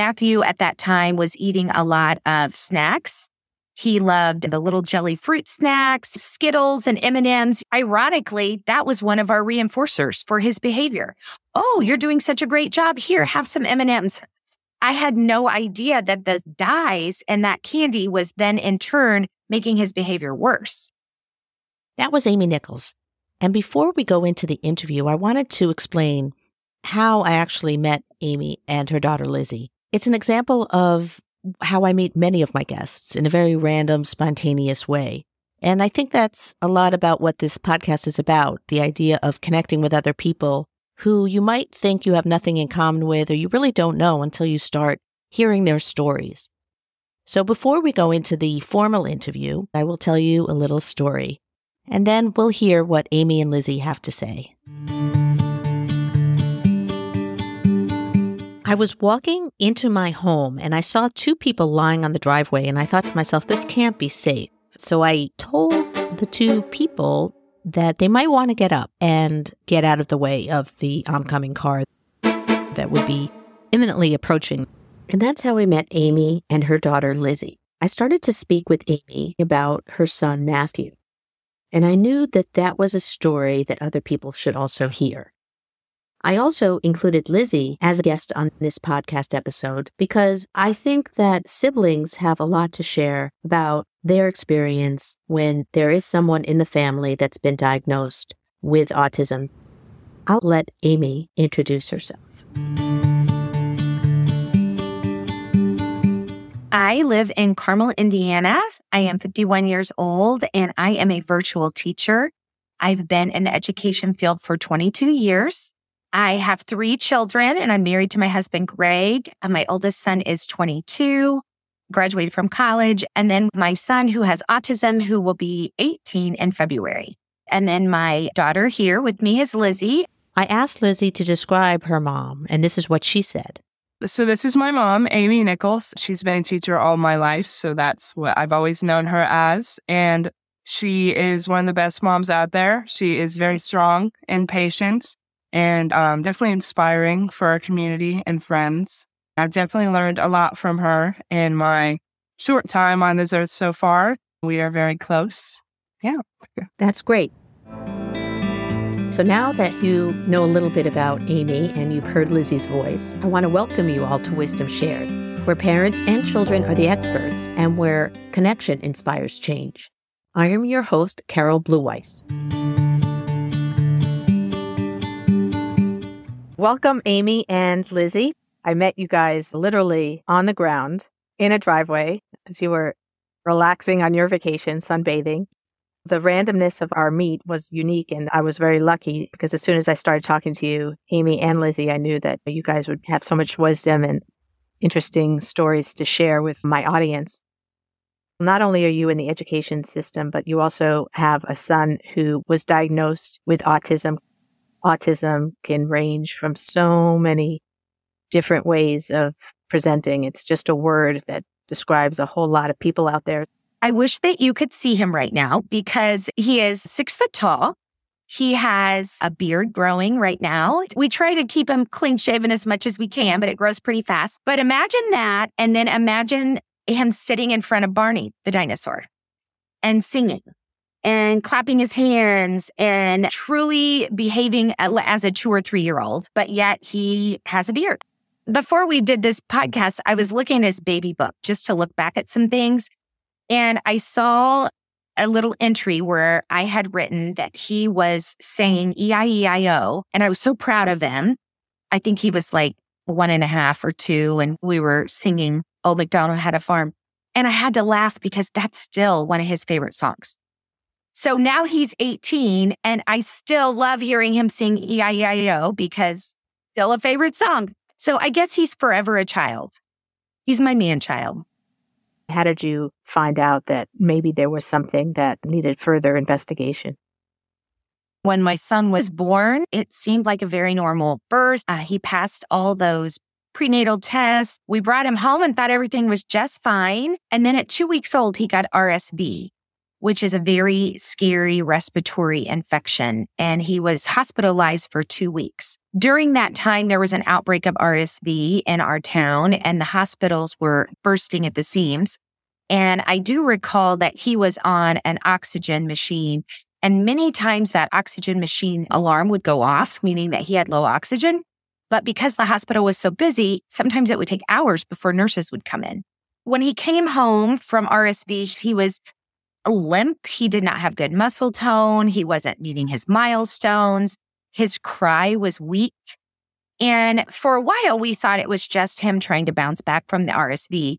Mathew at that time was eating a lot of snacks. He loved the little jelly fruit snacks, Skittles and M&Ms. Ironically, that was one of our reinforcers for his behavior. Oh, you're doing such a great job. Here, have some M&Ms. I had no idea that the dyes and that candy was then in turn making his behavior worse. That was Amy Nichols. And before we go into the interview, I wanted to explain how I actually met Amy and her daughter Lizzie. It's an example of how I meet many of my guests in a very random, spontaneous way. And I think that's a lot about what this podcast is about the idea of connecting with other people who you might think you have nothing in common with or you really don't know until you start hearing their stories. So before we go into the formal interview, I will tell you a little story, and then we'll hear what Amy and Lizzie have to say. I was walking into my home and I saw two people lying on the driveway, and I thought to myself, this can't be safe. So I told the two people that they might want to get up and get out of the way of the oncoming car that would be imminently approaching. And that's how I met Amy and her daughter, Lizzie. I started to speak with Amy about her son, Mathew. And I knew that that was a story that other people should also hear. I also included Lizzie as a guest on this podcast episode because I think that siblings have a lot to share about their experience when there is someone in the family that's been diagnosed with autism. I'll let Amy introduce herself. I live in Carmel, Indiana. I am 51 years old and I am a virtual teacher. I've been in the education field for 22 years. I have three children and I'm married to my husband, Greg. And my oldest son is 22, graduated from college. And then my son who has autism, who will be 18 in February. And then my daughter here with me is Lizzie. I asked Lizzie to describe her mom, and this is what she said. So, this is my mom, Amy Nichols. She's been a teacher all my life. So, that's what I've always known her as. And she is one of the best moms out there. She is very strong and patient and um, definitely inspiring for our community and friends. I've definitely learned a lot from her in my short time on this earth so far. We are very close. Yeah. That's great. So now that you know a little bit about Amy and you've heard Lizzie's voice, I want to welcome you all to Wisdom Shared, where parents and children are the experts and where connection inspires change. I am your host, Carole Blueweiss. Welcome, Amy and Lizzie. I met you guys literally on the ground in a driveway as you were relaxing on your vacation, sunbathing. The randomness of our meet was unique, and I was very lucky because as soon as I started talking to you, Amy and Lizzie, I knew that you guys would have so much wisdom and interesting stories to share with my audience. Not only are you in the education system, but you also have a son who was diagnosed with autism autism can range from so many different ways of presenting. It's just a word that describes a whole lot of people out there. I wish that you could see him right now because he is six foot tall. He has a beard growing right now. We try to keep him clean shaven as much as we can, but it grows pretty fast. But imagine that. And then imagine him sitting in front of Barney, the dinosaur, and singing and clapping his hands and truly behaving as a two or three year old, but yet he has a beard. Before we did this podcast, I was looking at his baby book just to look back at some things. And I saw a little entry where I had written that he was saying E-I-E-I-O. And I was so proud of him. I think he was like one and a half or two. And we were singing Old MacDonald Had a Farm. And I had to laugh because that's still one of his favorite songs. So now he's 18 and I still love hearing him sing E-I-E-I-O because still a favorite song. So I guess he's forever a child. He's my man child. How did you find out that maybe there was something that needed further investigation? When my son was born, it seemed like a very normal birth. Uh, he passed all those prenatal tests. We brought him home and thought everything was just fine. And then at two weeks old, he got RSV. Which is a very scary respiratory infection. And he was hospitalized for two weeks. During that time, there was an outbreak of RSV in our town and the hospitals were bursting at the seams. And I do recall that he was on an oxygen machine and many times that oxygen machine alarm would go off, meaning that he had low oxygen. But because the hospital was so busy, sometimes it would take hours before nurses would come in. When he came home from RSV, he was limp. He did not have good muscle tone. He wasn't meeting his milestones. His cry was weak. And for a while, we thought it was just him trying to bounce back from the RSV.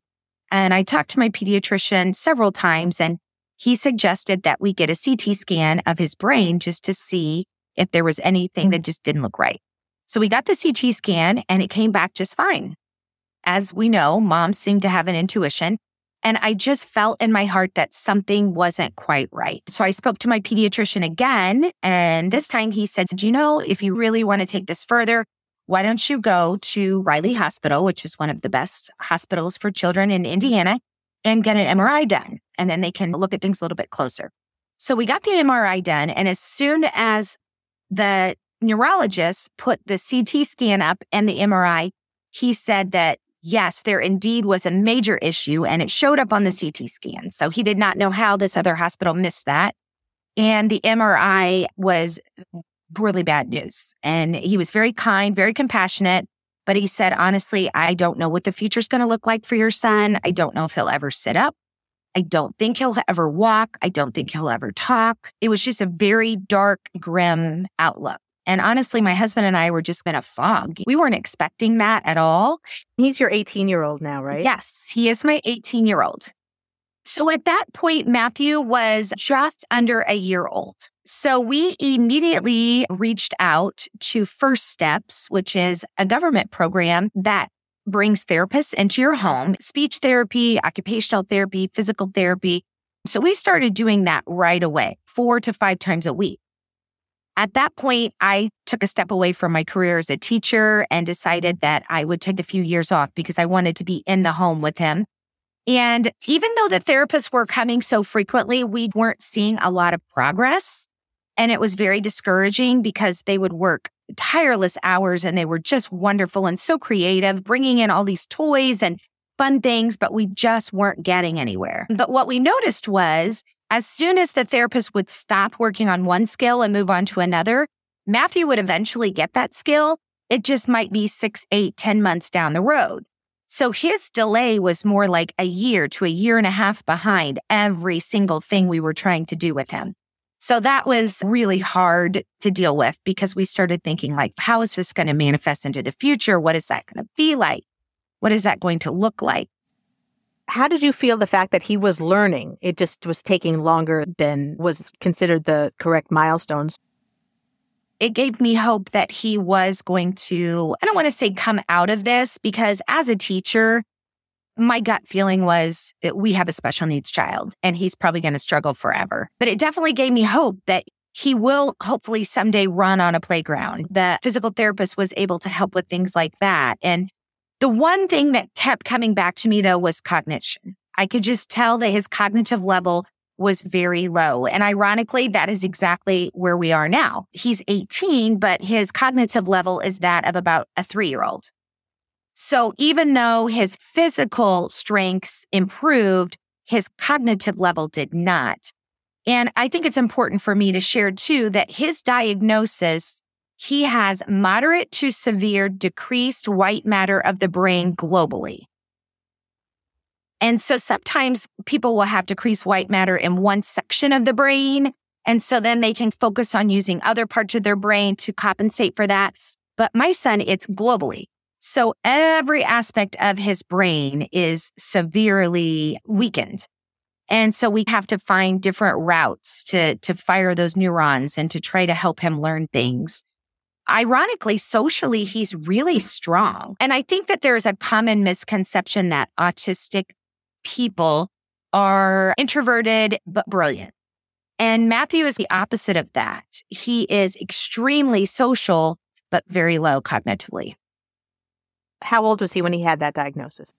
And I talked to my pediatrician several times, and he suggested that we get a CT scan of his brain just to see if there was anything that mm. just didn't look right. So we got the CT scan and it came back just fine. As we know, moms seem to have an intuition. And I just felt in my heart that something wasn't quite right. So I spoke to my pediatrician again. And this time he said, you know, if you really want to take this further, why don't you go to Riley Hospital, which is one of the best hospitals for children in Indiana, and get an MRI done? And then they can look at things a little bit closer. So we got the MRI done. And as soon as the neurologist put the CT scan up and the MRI, he said that yes, there indeed was a major issue and it showed up on the CT scan. So he did not know how this other hospital missed that. And the MRI was really bad news. And he was very kind, very compassionate. But he said, honestly, I don't know what the future's going to look like for your son. I don't know if he'll ever sit up. I don't think he'll ever walk. I don't think he'll ever talk. It was just a very dark, grim outlook. And honestly, my husband and I were just in a fog. We weren't expecting that at all. He's your 18 year old now, right? Yes, he is my 18 year old. So at that point, Mathew was just under a year old. So we immediately reached out to First Steps, which is a government program that brings therapists into your home, speech therapy, occupational therapy, physical therapy. So we started doing that right away, four to five times a week. At that point, I took a step away from my career as a teacher and decided that I would take a few years off because I wanted to be in the home with him. And even though the therapists were coming so frequently, we weren't seeing a lot of progress. And it was very discouraging because they would work tireless hours and they were just wonderful and so creative, bringing in all these toys and fun things, but we just weren't getting anywhere. But what we noticed was as soon as the therapist would stop working on one skill and move on to another, Mathew would eventually get that skill. It just might be six, eight, ten months down the road. So his delay was more like a year to a year and a half behind every single thing we were trying to do with him. So that was really hard to deal with because we started thinking like, how is this going to manifest into the future? What is that going to be like? What is that going to look like? How did you feel the fact that he was learning? It just was taking longer than was considered the correct milestones. It gave me hope that he was going to, I don't want to say come out of this because as a teacher, my gut feeling was we have a special needs child and he's probably going to struggle forever. But it definitely gave me hope that he will hopefully someday run on a playground. The physical therapist was able to help with things like that. And the one thing that kept coming back to me though was cognition. I could just tell that his cognitive level was very low. And ironically, that is exactly where we are now. He's 18, but his cognitive level is that of about a three year old. So even though his physical strengths improved, his cognitive level did not. And I think it's important for me to share too that his diagnosis, he has moderate to severe decreased white matter of the brain globally. And so sometimes people will have decreased white matter in one section of the brain. And so then they can focus on using other parts of their brain to compensate for that. But my son, it's globally. So every aspect of his brain is severely weakened. And so we have to find different routes to, to fire those neurons and to try to help him learn things. Ironically, socially, he's really strong. And I think that there's a common misconception that autistic people are introverted but brilliant. And Mathew is the opposite of that. He is extremely social, but very low cognitively. How old was he when he had that diagnosis?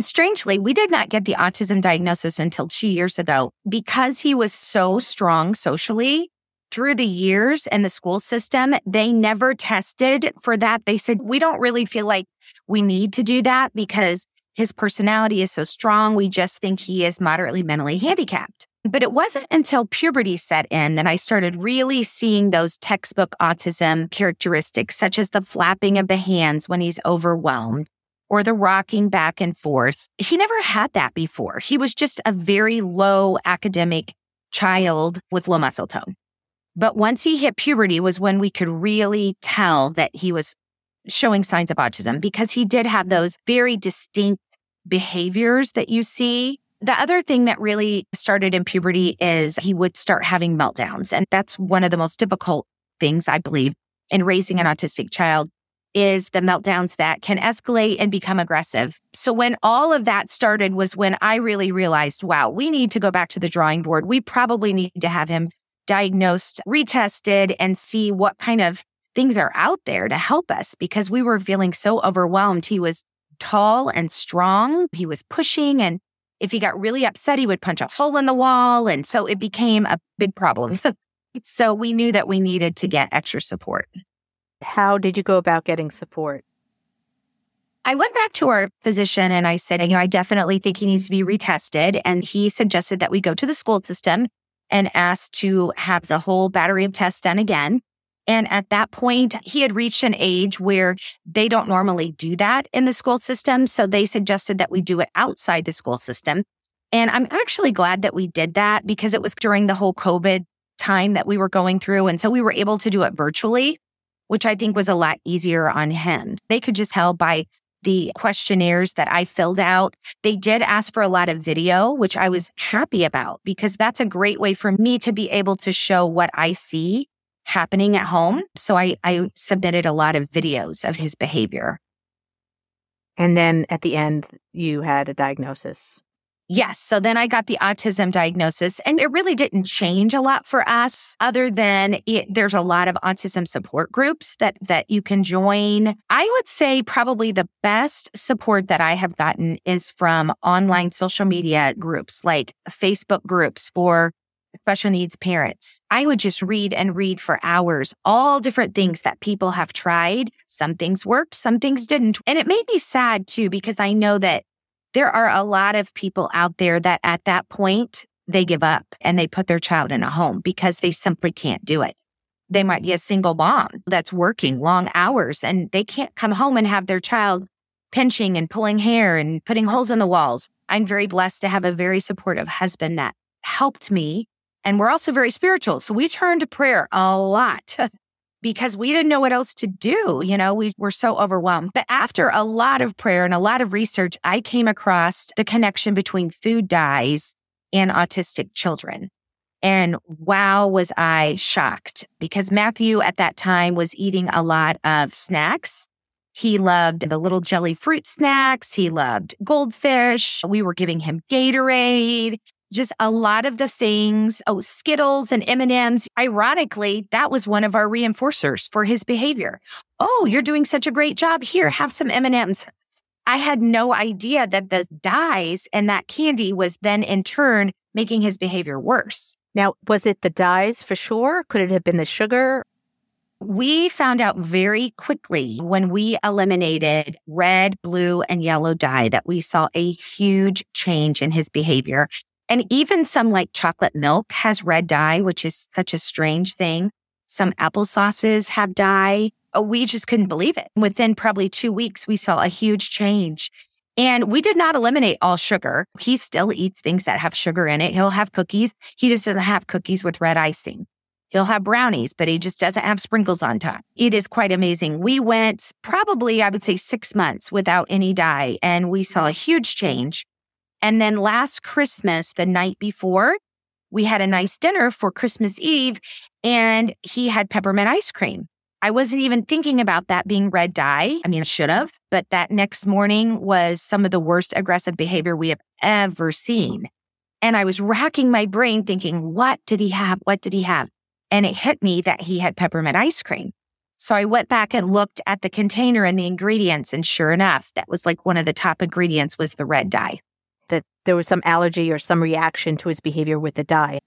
Strangely, we did not get the autism diagnosis until two years ago because he was so strong socially through the years in the school system. They never tested for that. They said, we don't really feel like we need to do that because his personality is so strong. We just think he is moderately mentally handicapped. But it wasn't until puberty set in that I started really seeing those textbook autism characteristics, such as the flapping of the hands when he's overwhelmed or the rocking back and forth. He never had that before. He was just a very low academic child with low muscle tone. But once he hit puberty was when we could really tell that he was showing signs of autism because he did have those very distinct behaviors that you see. The other thing that really started in puberty is he would start having meltdowns. And that's one of the most difficult things, I believe, in raising an autistic child is the meltdowns that can escalate and become aggressive. So when all of that started was when I really realized, wow, we need to go back to the drawing board. We probably need to have him diagnosed, retested, and see what kind of things are out there to help us because we were feeling so overwhelmed. He was tall and strong. He was pushing. And if he got really upset, he would punch a hole in the wall. And so it became a big problem. so we knew that we needed to get extra support. How did you go about getting support? I went back to our physician and I said, you know, I definitely think he needs to be retested. And he suggested that we go to the school system and asked to have the whole battery of tests done again. And at that point, he had reached an age where they don't normally do that in the school system. So they suggested that we do it outside the school system. And I'm actually glad that we did that because it was during the whole COVID time that we were going through. And so we were able to do it virtually, which I think was a lot easier on him. They could just tell by the questionnaires that I filled out. They did ask for a lot of video, which I was happy about because that's a great way for me to be able to show what I see happening at home. So I, I submitted a lot of videos of his behavior. And then at the end, you had a diagnosis. Yes. So then I got the autism diagnosis and it really didn't change a lot for us other than it, there's a lot of autism support groups that, that you can join. I would say probably the best support that I have gotten is from online social media groups like Facebook groups for special needs parents. I would just read and read for hours, all different things that people have tried. Some things worked, some things didn't. And it made me sad too, because I know that there are a lot of people out there that at that point, they give up and they put their child in a home because they simply can't do it. They might be a single mom that's working long hours and they can't come home and have their child pinching and pulling hair and putting holes in the walls. I'm very blessed to have a very supportive husband that helped me. And we're also very spiritual. So we turn to prayer a lot because we didn't know what else to do. You know, we were so overwhelmed. But after a lot of prayer and a lot of research, I came across the connection between food dyes and autistic children. And wow, was I shocked because Mathew at that time was eating a lot of snacks. He loved the little jelly fruit snacks. He loved goldfish. We were giving him Gatorade just a lot of the things oh skittles and m&ms ironically that was one of our reinforcers for his behavior. Oh you're doing such a great job. Here have some m&ms i had no idea that the dyes and that candy was then in turn making his behavior worse. Now was it the dyes for sure? Could it have been the sugar? We found out very quickly when we eliminated red, blue, and yellow dye that we saw a huge change in his behavior. And even some like chocolate milk has red dye, which is such a strange thing. Some applesauces have dye. Oh, we just couldn't believe it. Within probably two weeks, we saw a huge change. And we did not eliminate all sugar. He still eats things that have sugar in it. He'll have cookies. He just doesn't have cookies with red icing. He'll have brownies, but he just doesn't have sprinkles on top. It is quite amazing. We went probably, I would say, six months without any dye, and we saw a huge change. And then last Christmas, the night before, we had a nice dinner for Christmas Eve and he had peppermint ice cream. I wasn't even thinking about that being red dye. I mean, I should have, but that next morning was some of the worst aggressive behavior we have ever seen. And I was racking my brain thinking, what did he have? What did he have? And it hit me that he had peppermint ice cream. So I went back and looked at the container and the ingredients. And sure enough, that was like one of the top ingredients was the red dye. That there was some allergy or some reaction to his behavior with the dye.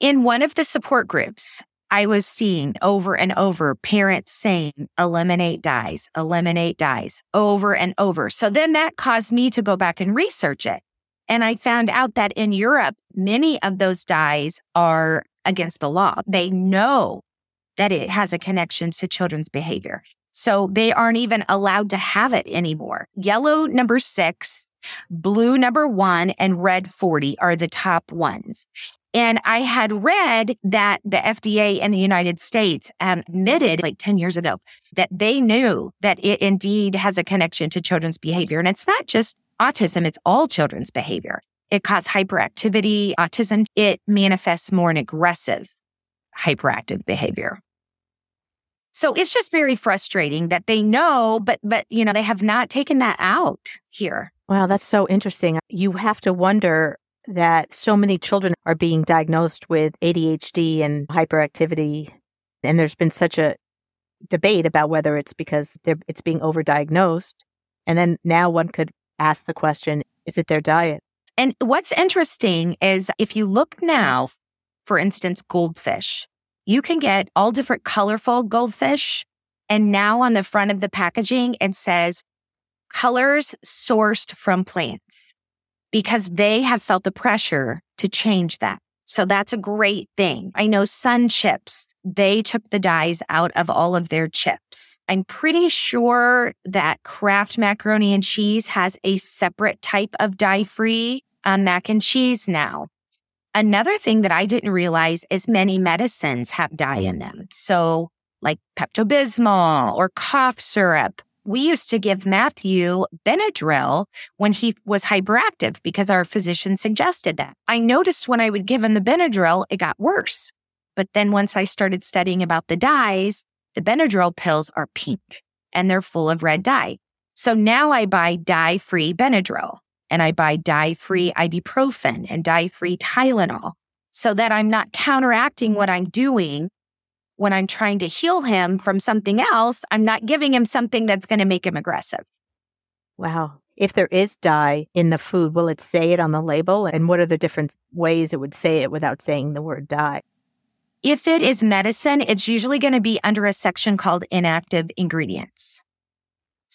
In one of the support groups, I was seeing over and over parents saying, eliminate dyes, eliminate dyes over and over. So then that caused me to go back and research it. And I found out that in Europe, many of those dyes are against the law. They know that it has a connection to children's behavior. So they aren't even allowed to have it anymore. Yellow number six, blue number one, and red 40 are the top ones. And I had read that the FDA in the United States admitted like 10 years ago that they knew that it indeed has a connection to children's behavior. And it's not just autism, it's all children's behavior. It causes hyperactivity, autism. It manifests more in aggressive, hyperactive behavior. So it's just very frustrating that they know, but, but, you know, they have not taken that out here. Wow, that's so interesting. You have to wonder that so many children are being diagnosed with ADHD and hyperactivity. And there's been such a debate about whether it's because it's being overdiagnosed. And then now one could ask the question is it their diet? And what's interesting is if you look now, for instance, goldfish, you can get all different colorful goldfish. And now on the front of the packaging, it says colors sourced from plants because they have felt the pressure to change that. So that's a great thing. I know Sun Chips, they took the dyes out of all of their chips. I'm pretty sure that Kraft macaroni and cheese has a separate type of dye free um, mac and cheese now. Another thing that I didn't realize is many medicines have dye in them. So, like Pepto Bismol or cough syrup. We used to give Mathew Benadryl when he was hyperactive because our physician suggested that. I noticed when I would give him the Benadryl, it got worse. But then once I started studying about the dyes, the Benadryl pills are pink and they're full of red dye. So now I buy dye free Benadryl and I buy dye free ibuprofen and dye free Tylenol so that I'm not counteracting what I'm doing when I'm trying to heal him from something else. I'm not giving him something that's going to make him aggressive. Wow. If there is dye in the food, will it say it on the label? And what are the different ways it would say it without saying the word dye? If it is medicine, it's usually going to be under a section called inactive ingredients.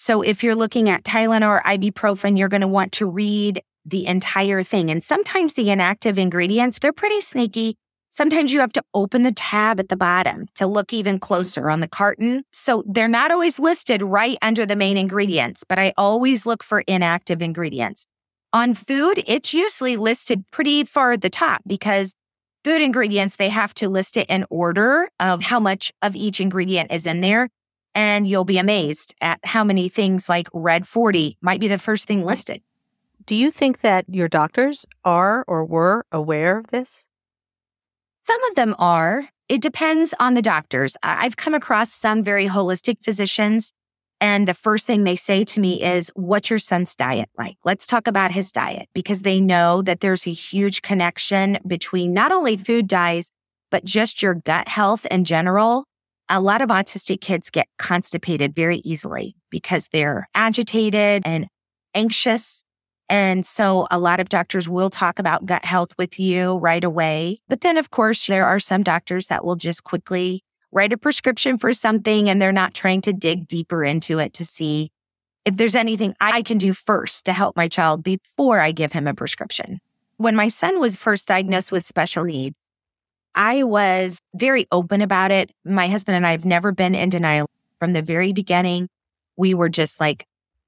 So if you're looking at Tylenol or ibuprofen, you're going to want to read the entire thing. And sometimes the inactive ingredients, they're pretty sneaky. Sometimes you have to open the tab at the bottom to look even closer on the carton. So they're not always listed right under the main ingredients, but I always look for inactive ingredients. On food, it's usually listed pretty far at the top because food ingredients, they have to list it in order of how much of each ingredient is in there and you'll be amazed at how many things like red 40 might be the first thing listed. Do you think that your doctors are or were aware of this? Some of them are. It depends on the doctors. I've come across some very holistic physicians, and the first thing they say to me is, What's your son's diet like? Let's talk about his diet because they know that there's a huge connection between not only food dyes, but just your gut health in general a lot of autistic kids get constipated very easily because they're agitated and anxious. And so a lot of doctors will talk about gut health with you right away. But then, of course, there are some doctors that will just quickly write a prescription for something and they're not trying to dig deeper into it to see if there's anything I can do first to help my child before I give him a prescription. When my son was first diagnosed with special needs, I was very open about it. My husband and I have never been in denial from the very beginning. We were just like,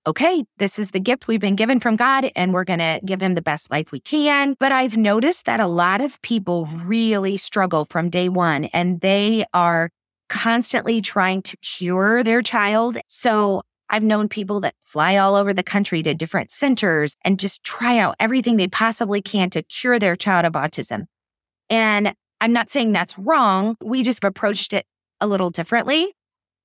okay, this is the gift we've been given from God, and we're going to give him the best life we can. But I've noticed that a lot of people really struggle from day one, and they are constantly trying to cure their child. So I've known people that fly all over the country to different centers and just try out everything they possibly can to cure their child of autism. And I'm not saying that's wrong. We just approached it a little differently.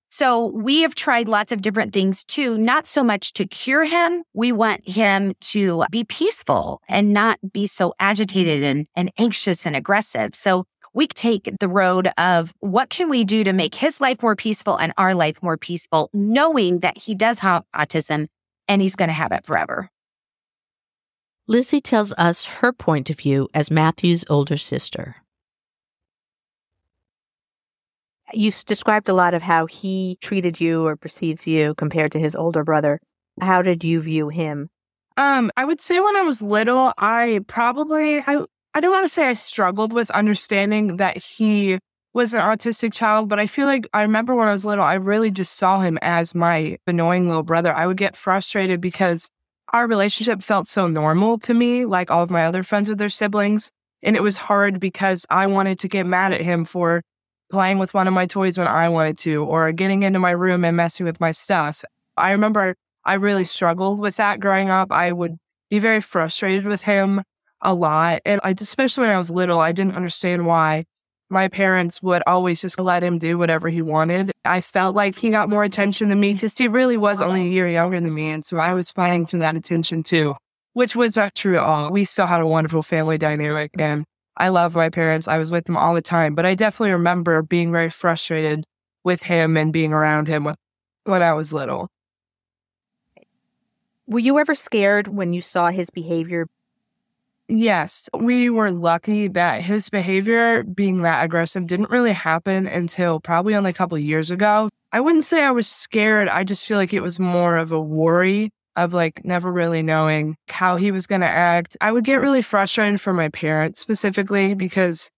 So we have tried lots of different things too, not so much to cure him. We want him to be peaceful and not be so agitated and, and anxious and aggressive. So we take the road of what can we do to make his life more peaceful and our life more peaceful, knowing that he does have autism and he's going to have it forever. Lizzie tells us her point of view as Mathew's older sister. You described a lot of how he treated you or perceives you compared to his older brother. How did you view him? Um, I would say when I was little, I probably I I don't want to say I struggled with understanding that he was an autistic child, but I feel like I remember when I was little, I really just saw him as my annoying little brother. I would get frustrated because our relationship felt so normal to me, like all of my other friends with their siblings. And it was hard because I wanted to get mad at him for playing with one of my toys when I wanted to, or getting into my room and messing with my stuff. I remember I really struggled with that growing up. I would be very frustrated with him a lot. And I, especially when I was little, I didn't understand why my parents would always just let him do whatever he wanted. I felt like he got more attention than me because he really was only a year younger than me. And so I was fighting to that attention too, which was not true at all. We still had a wonderful family dynamic and I love my parents. I was with them all the time, but I definitely remember being very frustrated with him and being around him when I was little. Were you ever scared when you saw his behavior? Yes, we were lucky that his behavior being that aggressive didn't really happen until probably only a couple years ago. I wouldn't say I was scared. I just feel like it was more of a worry of like never really knowing how he was going to act. I would get really frustrated for my parents specifically because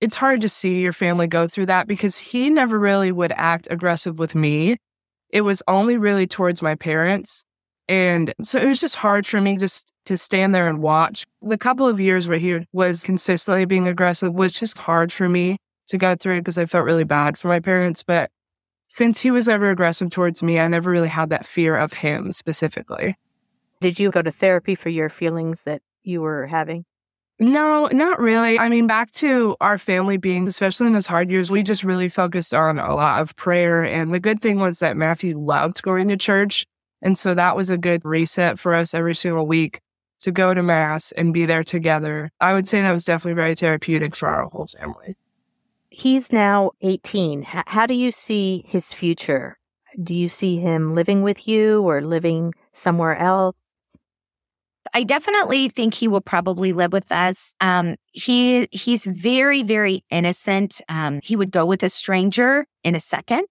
it's hard to see your family go through that because he never really would act aggressive with me. It was only really towards my parents. And so it was just hard for me just to stand there and watch. The couple of years where he was consistently being aggressive was just hard for me to go through because I felt really bad for my parents. But since he was ever aggressive towards me, I never really had that fear of him specifically. Did you go to therapy for your feelings that you were having? No, not really. I mean, back to our family being, especially in those hard years, we just really focused on a lot of prayer. And the good thing was that Mathew loved going to church. And so that was a good reset for us every single week to go to mass and be there together. I would say that was definitely very therapeutic for our whole family he's now 18. H- how do you see his future? Do you see him living with you or living somewhere else? I definitely think he will probably live with us. Um, he he's very very innocent. Um, he would go with a stranger in a second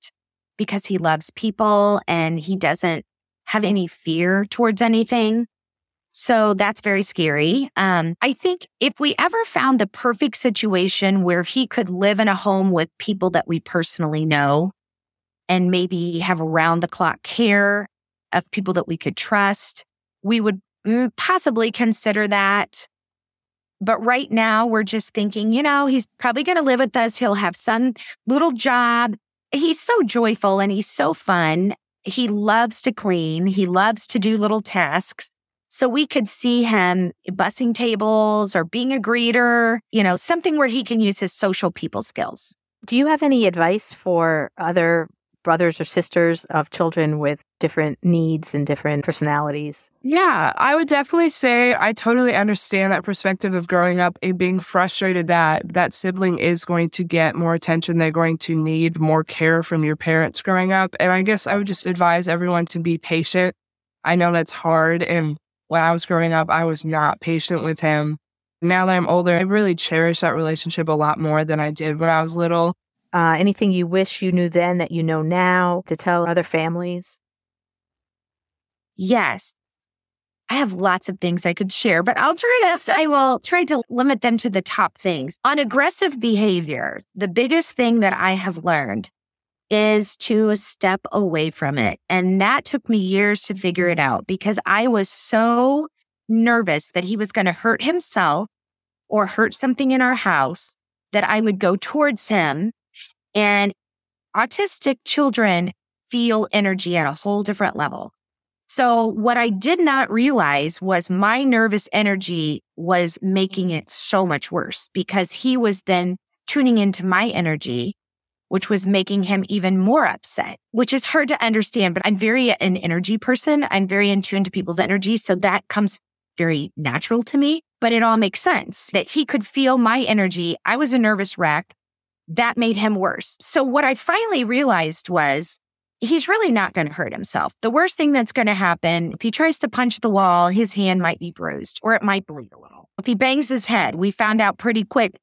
because he loves people and he doesn't have any fear towards anything. So that's very scary. Um, I think if we ever found the perfect situation where he could live in a home with people that we personally know and maybe have around the clock care of people that we could trust, we would mm, possibly consider that. But right now, we're just thinking, you know, he's probably going to live with us. He'll have some little job. He's so joyful and he's so fun. He loves to clean. He loves to do little tasks. So we could see him bussing tables or being a greeter, you know, something where he can use his social people skills. Do you have any advice for other brothers or sisters of children with different needs and different personalities? Yeah, I would definitely say I totally understand that perspective of growing up and being frustrated that that sibling is going to get more attention. They're going to need more care from your parents growing up. And I guess I would just advise everyone to be patient. I know that's hard and when I was growing up, I was not patient with him. Now that I'm older, I really cherish that relationship a lot more than I did when I was little. Uh, anything you wish you knew then that you know now to tell other families? Yes. I have lots of things I could share, but I'll try to, I will try to limit them to the top things. On aggressive behavior, the biggest thing that I have learned is to step away from it. And that took me years to figure it out because I was so nervous that he was going to hurt himself or hurt something in our house that I would go towards him. And autistic children feel energy at a whole different level. So what I did not realize was my nervous energy was making it so much worse because he was then tuning into my energy which was making him even more upset, which is hard to understand. But I'm very an energy person. I'm very in tune to people's energy. So that comes very natural to me, but it all makes sense that he could feel my energy. I was a nervous wreck. That made him worse. So what I finally realized was he's really not going to hurt himself. The worst thing that's going to happen if he tries to punch the wall, his hand might be bruised or it might bleed a little. If he bangs his head, we found out pretty quick,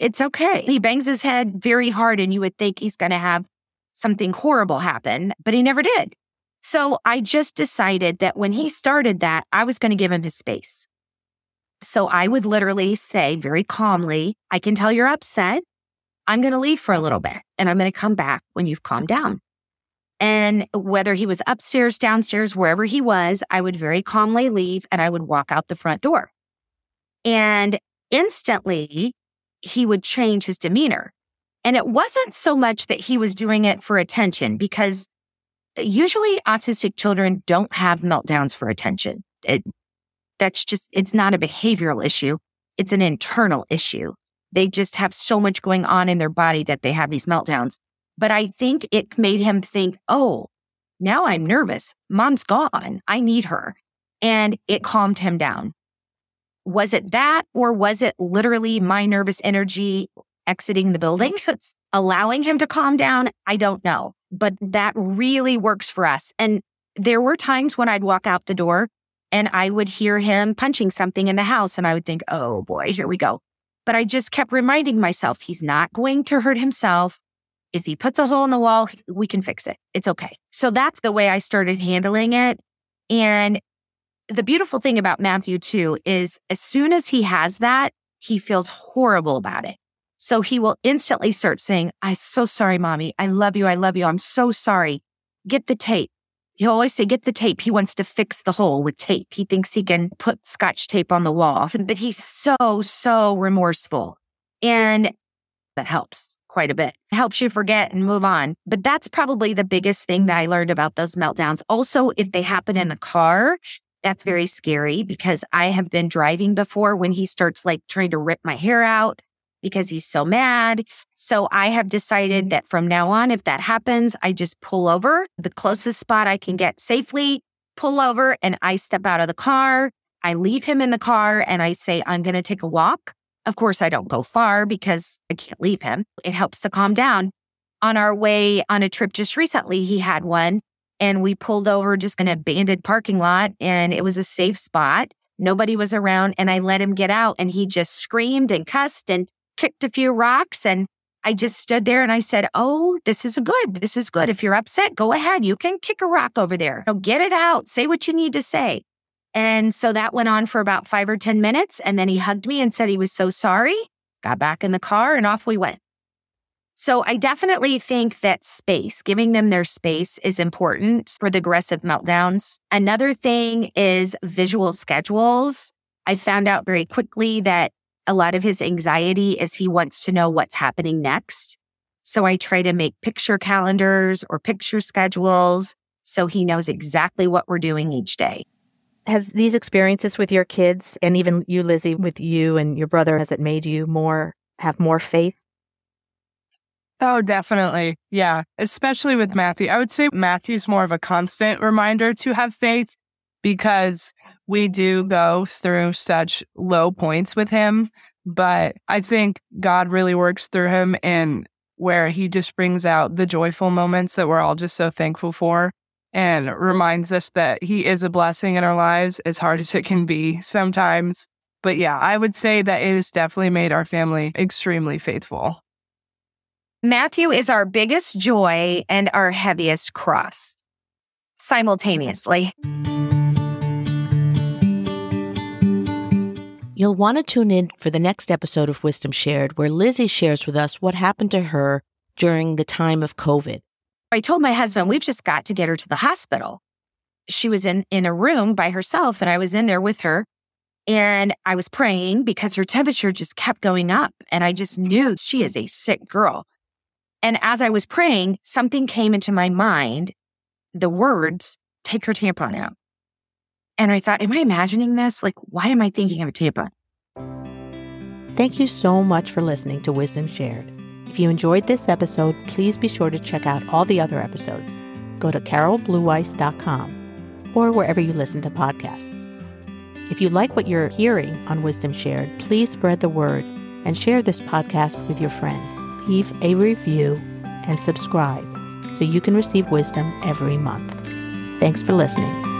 it's okay. He bangs his head very hard and you would think he's going to have something horrible happen, but he never did. So I just decided that when he started that, I was going to give him his space. So I would literally say very calmly, I can tell you're upset. I'm going to leave for a little bit and I'm going to come back when you've calmed down. And whether he was upstairs, downstairs, wherever he was, I would very calmly leave and I would walk out the front door. And instantly he would change his demeanor. And it wasn't so much that he was doing it for attention because uh, usually autistic children don't have meltdowns for attention. It, that's just, it's not a behavioral issue. It's an internal issue. They just have so much going on in their body that they have these meltdowns. But I think it made him think, oh, now I'm nervous. Mom's gone. I need her. And it calmed him down. Was it that, or was it literally my nervous energy exiting the building, allowing him to calm down? I don't know but that really works for us. And there were times when I'd walk out the door and I would hear him punching something in the house and I would think, oh boy, here we go. But I just kept reminding myself he's not going to hurt himself. If he puts a hole in the wall, we can fix it. It's okay. So that's the way I started handling it. And the beautiful thing about Mathew, too, is as soon as he has that, he feels horrible about it. So he will instantly start saying, I'm so sorry, mommy. I love you. I love you. I'm so sorry. Get the tape. He'll always say, get the tape. He wants to fix the hole with tape. He thinks he can put scotch tape on the wall, but he's so, so remorseful. And that helps quite a bit. It helps you forget and move on. But that's probably the biggest thing that I learned about those meltdowns. Also, if they happen in the car, that's very scary because I have been driving before when he starts like trying to rip my hair out because he's so mad. So I have decided mm-hmm. that from now on, if that happens, I just pull over the closest spot I can get safely, pull over, and I step out of the car. I leave him in the car and I say, I'm going to take a walk. Of course, I don't go far because I can't leave him. It helps to calm down. On our way on a trip just recently, he had one and we pulled over just an abandoned parking lot and it was a safe spot. Nobody was around and I let him get out and he just screamed and cussed and kicked a few rocks and I just stood there and I said, Oh, this is good. This is good. If you're upset, go ahead. You can kick a rock over there. No, get it out. Say what you need to say. And so that went on for about five or 10 minutes. And then he hugged me and said he was so sorry, got back in the car, and off we went. So I definitely think that space, giving them their space is important for the aggressive meltdowns. Another thing is visual schedules. I found out very quickly that a lot of his anxiety is he wants to know what's happening next. So I try to make picture calendars or picture schedules so he knows exactly what we're doing each day. Has these experiences with your kids and even you, Lizzie, with you and your brother, has it made you more have more faith? Oh, definitely. Yeah. Especially with Mathew. I would say Mathew's more of a constant reminder to have faith because we do go through such low points with him. But I think God really works through him and where he just brings out the joyful moments that we're all just so thankful for and reminds us that he is a blessing in our lives, as hard as it can be sometimes. But yeah, I would say that it has definitely made our family extremely faithful. Mathew is our biggest joy and our heaviest cross mm-hmm. simultaneously. You'll want to tune in for the next episode of Wisdom Shared, where Lizzie shares with us what happened to her during the time of COVID. I told my husband, we've just got to get her to the hospital. She was in, in a room by herself, and I was in there with her. And I was praying because her temperature just kept going up. And I just knew she is a sick girl. And as I was praying, something came into my mind the words, take her tampon out. And I thought, am I imagining this? Like, why am I thinking of a tampon? Thank you so much for listening to Wisdom Shared. If you enjoyed this episode, please be sure to check out all the other episodes. Go to caroleblueweiss.com or wherever you listen to podcasts. If you like what you're hearing on Wisdom Shared, please spread the word and share this podcast with your friends. Leave a review and subscribe so you can receive wisdom every month. Thanks for listening.